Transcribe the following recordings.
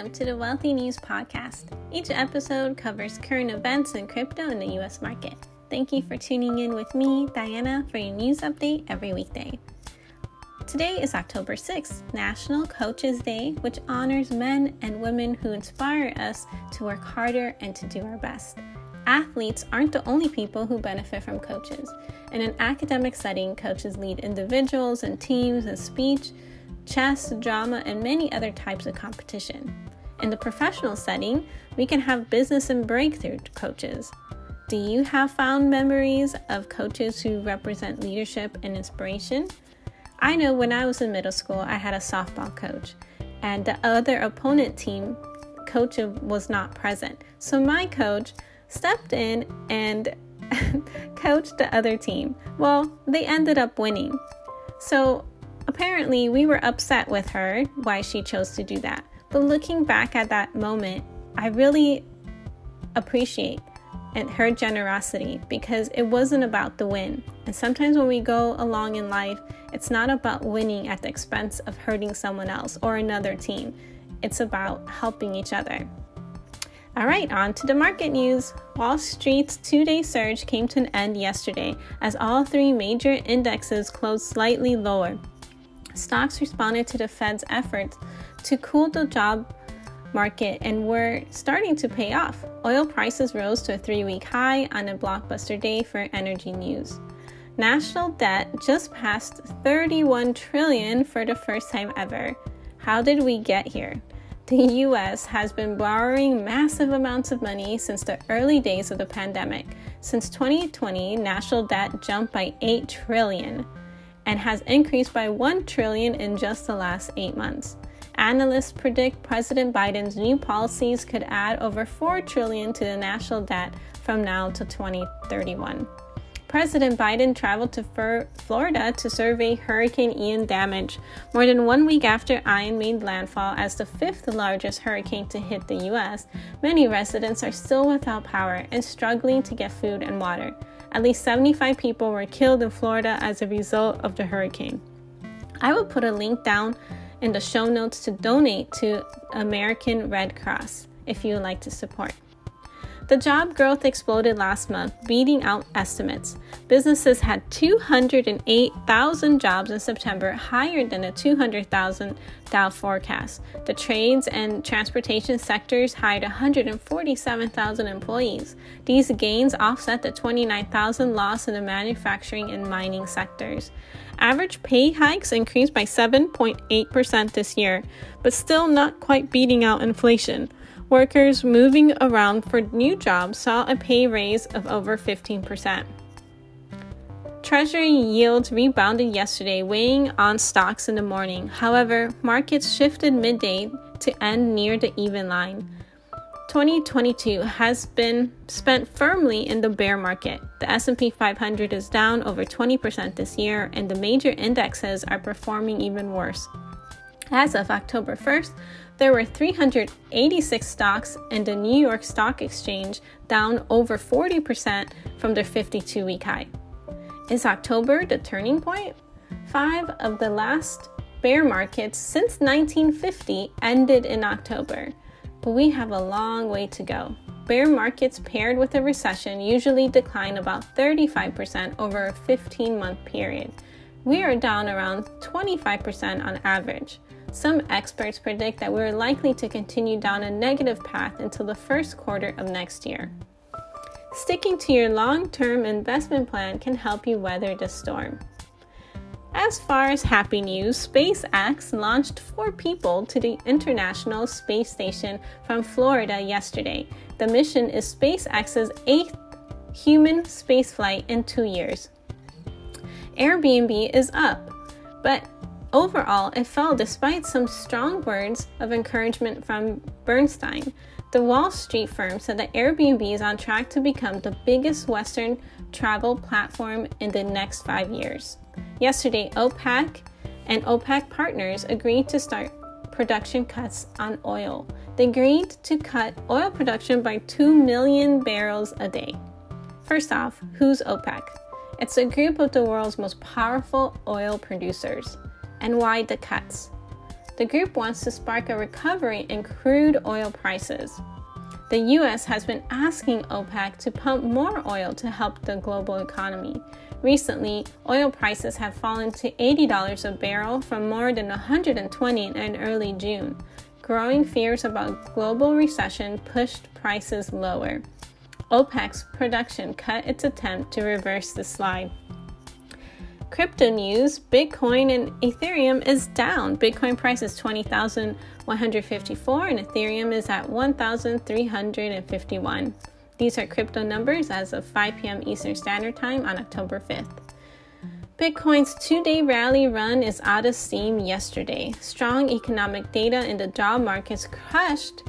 welcome to the Wealthy News Podcast. Each episode covers current events and crypto in the U.S. market. Thank you for tuning in with me, Diana, for your news update every weekday. Today is October 6th, National Coaches Day, which honors men and women who inspire us to work harder and to do our best. Athletes aren't the only people who benefit from coaches. In an academic setting, coaches lead individuals and teams in speech, chess, drama, and many other types of competition. In the professional setting, we can have business and breakthrough coaches. Do you have fond memories of coaches who represent leadership and inspiration? I know when I was in middle school, I had a softball coach, and the other opponent team coach was not present. So my coach stepped in and coached the other team. Well, they ended up winning. So Apparently, we were upset with her why she chose to do that. But looking back at that moment, I really appreciate and her generosity because it wasn't about the win. And sometimes when we go along in life, it's not about winning at the expense of hurting someone else or another team. It's about helping each other. All right, on to the market news. Wall Street's two day surge came to an end yesterday as all three major indexes closed slightly lower. Stocks responded to the Fed's efforts to cool the job market and were starting to pay off. Oil prices rose to a three week high on a blockbuster day for energy news. National debt just passed 31 trillion for the first time ever. How did we get here? The US has been borrowing massive amounts of money since the early days of the pandemic. Since 2020, national debt jumped by 8 trillion and has increased by 1 trillion in just the last 8 months. Analysts predict President Biden's new policies could add over 4 trillion to the national debt from now to 2031. President Biden traveled to Florida to survey Hurricane Ian damage more than one week after Ian made landfall as the fifth largest hurricane to hit the U.S. Many residents are still without power and struggling to get food and water. At least 75 people were killed in Florida as a result of the hurricane. I will put a link down in the show notes to donate to American Red Cross if you would like to support. The job growth exploded last month, beating out estimates. Businesses had 208,000 jobs in September, higher than the 200,000 Dow forecast. The trades and transportation sectors hired 147,000 employees. These gains offset the 29,000 loss in the manufacturing and mining sectors. Average pay hikes increased by 7.8% this year, but still not quite beating out inflation. Workers moving around for new jobs saw a pay raise of over 15%. Treasury yields rebounded yesterday, weighing on stocks in the morning. However, markets shifted midday to end near the even line. 2022 has been spent firmly in the bear market. The S&P 500 is down over 20% this year and the major indexes are performing even worse. As of October 1st, there were 386 stocks in the New York Stock Exchange, down over 40% from their 52 week high. Is October the turning point? Five of the last bear markets since 1950 ended in October, but we have a long way to go. Bear markets paired with a recession usually decline about 35% over a 15 month period. We are down around 25% on average. Some experts predict that we are likely to continue down a negative path until the first quarter of next year. Sticking to your long term investment plan can help you weather the storm. As far as happy news, SpaceX launched four people to the International Space Station from Florida yesterday. The mission is SpaceX's eighth human spaceflight in two years. Airbnb is up, but Overall, it fell despite some strong words of encouragement from Bernstein. The Wall Street firm said that Airbnb is on track to become the biggest Western travel platform in the next five years. Yesterday, OPEC and OPEC partners agreed to start production cuts on oil. They agreed to cut oil production by 2 million barrels a day. First off, who's OPEC? It's a group of the world's most powerful oil producers and why the cuts. The group wants to spark a recovery in crude oil prices. The US has been asking OPEC to pump more oil to help the global economy. Recently, oil prices have fallen to $80 a barrel from more than 120 in early June. Growing fears about global recession pushed prices lower. OPEC's production cut its attempt to reverse the slide. Crypto news Bitcoin and Ethereum is down. Bitcoin price is 20,154 and Ethereum is at 1,351. These are crypto numbers as of 5 p.m. Eastern Standard Time on October 5th. Bitcoin's two day rally run is out of steam yesterday. Strong economic data in the job markets crushed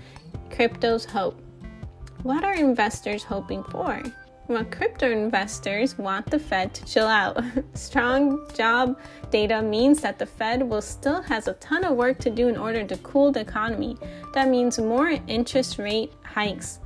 crypto's hope. What are investors hoping for? Well, crypto investors want the Fed to chill out. Strong job data means that the Fed will still has a ton of work to do in order to cool the economy. That means more interest rate hikes.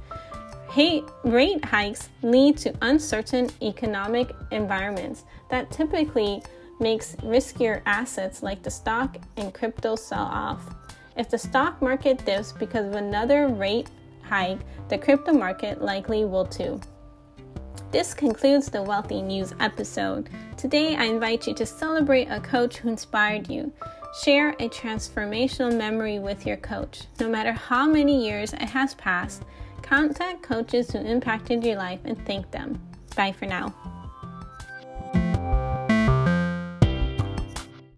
Rate hikes lead to uncertain economic environments that typically makes riskier assets like the stock and crypto sell off. If the stock market dips because of another rate hike, the crypto market likely will too. This concludes the Wealthy News episode. Today, I invite you to celebrate a coach who inspired you. Share a transformational memory with your coach. No matter how many years it has passed, contact coaches who impacted your life and thank them. Bye for now.